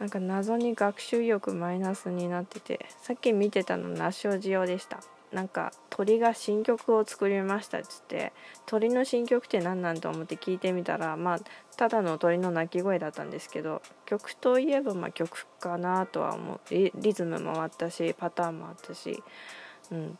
なんか謎に学習意欲マイナスになっててさっき見てたのナショジオでした。なんか鳥が新曲を作りましたっつって鳥の新曲って何なんと思って聞いてみたらまあただの鳥の鳴き声だったんですけど曲といえばま曲かなとは思う。リズムもあったしパターンもあったし、うん、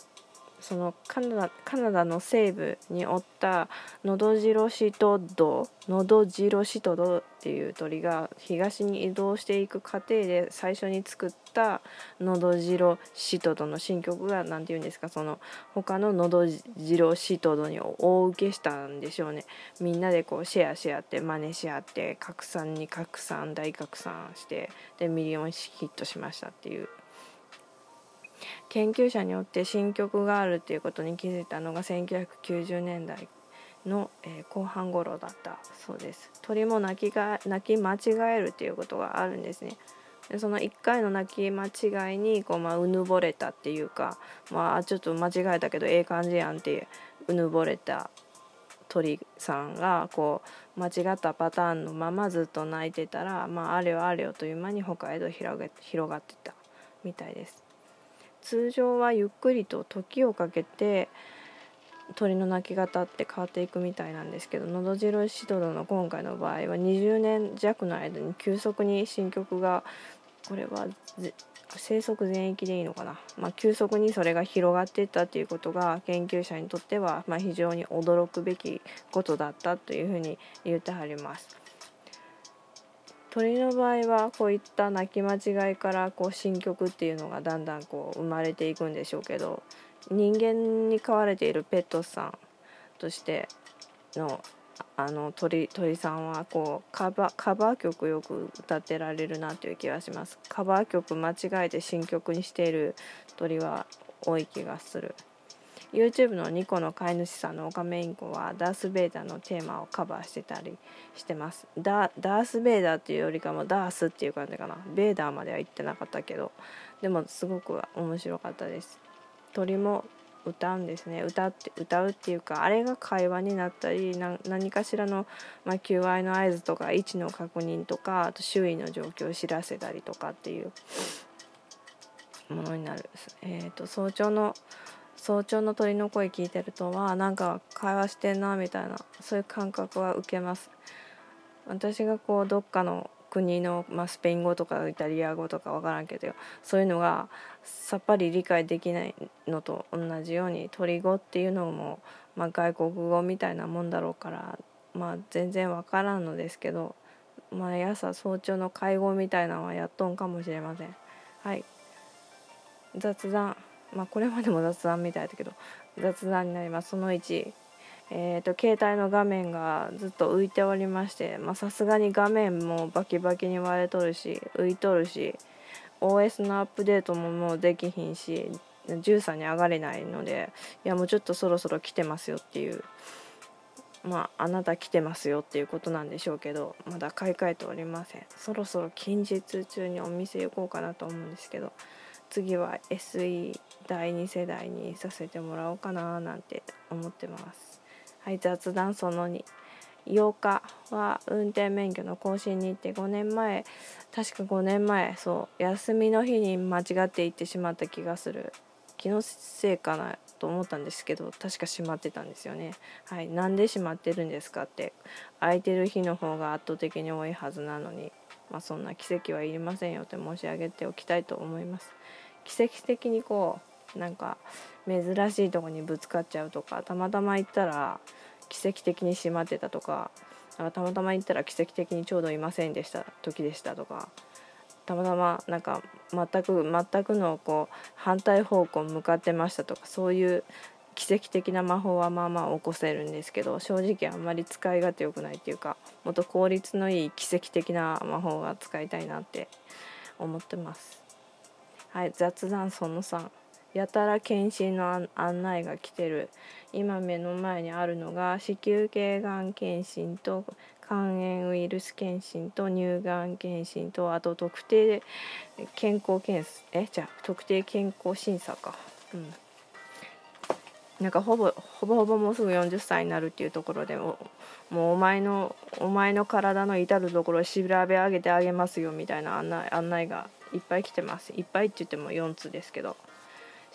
そのカナダカナダの西部におったノドジロシトドノドジロシトドっていう鳥が東に移動していく過程で最初に作ったノドジロシトドの新曲が何て言うんですかその他のノドジロシトドに大受けしたんでしょうね。みんなでこうシェアし合って真似し合って拡散に拡散大拡散してでミリオンヒットしましたっていう研究者によって新曲があるっていうことに気づいたのが1990年代の、えー、後半頃だったそうです鳥も鳴きが鳴き間違えるっていうことがあるんですねでその1回の鳴き間違いにこう、まあ、うぬぼれたっていうか、まあ、ちょっと間違えたけどええ感じやんっていううぬぼれた鳥さんがこう間違ったパターンのままずっと鳴いてたら、まあ、あれよあれよという間に他へと広がってたみたいです。通常はゆっくりと時をかけて鳥の鳴き方って変わっていくみたいなんですけどのど白シドロの今回の場合は20年弱の間に急速に新曲がこれは生息全域でいいのかな、まあ、急速にそれが広がっていったっていうことが研究者にとっては、ま非常に驚くべきことだったというふうに言ってはります。鳥の場合はこういった鳴き間違いからこう新曲っていうのがだんだんこう生まれていくんでしょうけど人間に飼われているペットさんとしてのあの鳥鳥さんはこうカバカバー曲よく歌ってられるなという気がしますカバー曲間違えて新曲にしている鳥は多い気がする。YouTube のニコの飼い主さんのオカメインコはダース・ベイダーのテーマをカバーしてたりしてます。ダース・ベイダーっていうよりかもダースっていう感じかなベイダーまでは行ってなかったけどでもすごく面白かったです。鳥も歌うんですね。歌って歌うっていうかあれが会話になったり何かしらの、まあ、求愛の合図とか位置の確認とかあと周囲の状況を知らせたりとかっていうものになる、えーと早朝の早朝の鳥の声聞いてるとはなんか会話してんなみたいなそういう感覚は受けます。私がこうどっかの国の、まあ、スペイン語とかイタリア語とか分からんけどそういうのがさっぱり理解できないのと同じように鳥語っていうのも、まあ、外国語みたいなもんだろうから、まあ、全然分からんのですけど毎朝早朝の会合みたいなのはやっとんかもしれません。はい。雑談。まあこれまでも雑談みたいだけど雑談になります。その1えーと、携帯の画面がずっと浮いておりましてさすがに画面もバキバキに割れとるし浮いとるし OS のアップデートももうできひんし13に上がれないのでいやもうちょっとそろそろ来てますよっていう。まああなた来てますよっていうことなんでしょうけどまだ買い替えておりません。そろそろ近日中にお店行こうかなと思うんですけど次は SE 第2世代にさせてもらおうかななんて思ってます。はい雑談その2 8日は運転免許の更新に行って5年前確か5年前そう休みの日に間違って行ってしまった気がする。気のせいかなと思ったんですけど確か閉まってたんですよね。はいなんで閉まってるんですかって。空いてる日の方が圧倒的に多いはずなのに。まあそんな奇跡はいりませんよって申し上げておきたいと思います。奇跡的にこうなんか珍しいとこにぶつかっちゃうとかたまたま行ったら奇跡的に閉まってたとかなんかたまたま行ったら奇跡的にちょうどいませんでした時でしたとかたまたまなんか全く全くのこう反対方向向かってましたとかそういう奇跡的な魔法はまあまあ起こせるんですけど正直あんまり使い勝手良くないっていうかもっと効率のいい奇跡的な魔法が使いたいなって思ってます。はい雑談その3やたら検診の案内が来てる。今目の前にあるのが子宮頸がん検診と肝炎ウイルス検診と乳がん検診とあと特定健康検査えじゃあ特定健康審査か。うん。なんかほぼほぼほぼもうすぐ40歳になるっていうところでももうお前のお前の体の至るところを調べ上げてあげますよみたいな案内案内がいっぱい来てます。いっぱいって言っても4つですけど。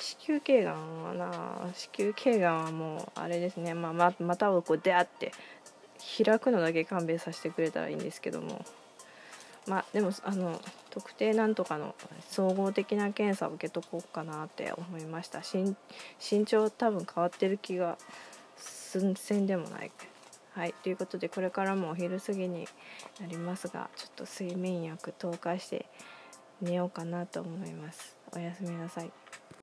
子宮頸がんはな子宮頸がんはもうあれですね、まあ、ままたをこうデャって開くのだけ勘弁させてくれたらいいんですけども。まあでもあの特定なんとかの総合的な検査を受けとこうかなって思いました。身長多分変わってる気が寸前でもないはいということでこれからもお昼過ぎになりますがちょっと睡眠薬投下して寝ようかなと思いますおやすみなさい